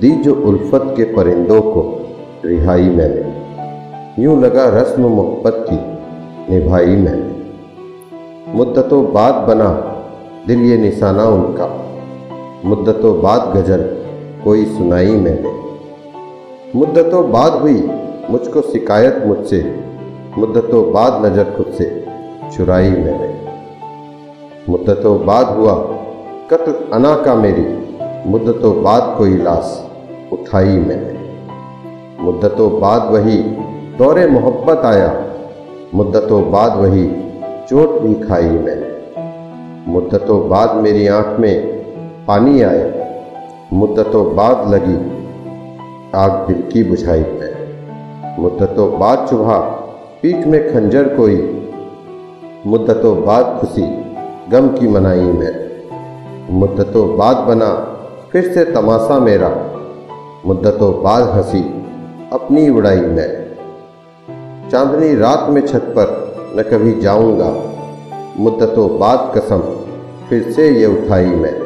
दी जो उल्फत के परिंदों को रिहाई मैंने। यूँ लगा रस्म मोहब्बत की, निभाई मैंने। मुद्दतों बाद बना, दिल ये निशाना उनका। मुद्दतों बाद गज़ल, कोई सुनाई मैंने। मुद्दतों बाद हुई, मुझको शिकायत मुझसे। मुद्दतों बाद नज़र खुद से, चुराई मैंने। मुद्दतों बाद हुआ, कत्ल अना का मेरी। मुद्दतों बाद कोई लाश उठाई मैंने। मुद्दतों बाद वही दौरे मोहब्बत आया। मुद्दतों बाद वही चोट भी खाई मैंने। मुद्दतों बाद मेरी आँख में पानी आया। मुद्दतों बाद लगी आग दिल की बुझाई मैंने। मुद्दतों बाद चुभा, पीठ में खंजर कोई। मुद्दतों बाद खुशी, गम की मनाई मैं मुद्दतों बाद बना फिर से तमाशा मेरा। मुद्दतों बाद हँसी, अपनी उड़ाई मैं। चांदनी रात में छत पर न कभी जाऊँगा। मुद्दतों बाद कसम, फिर से ये उठाई मैं।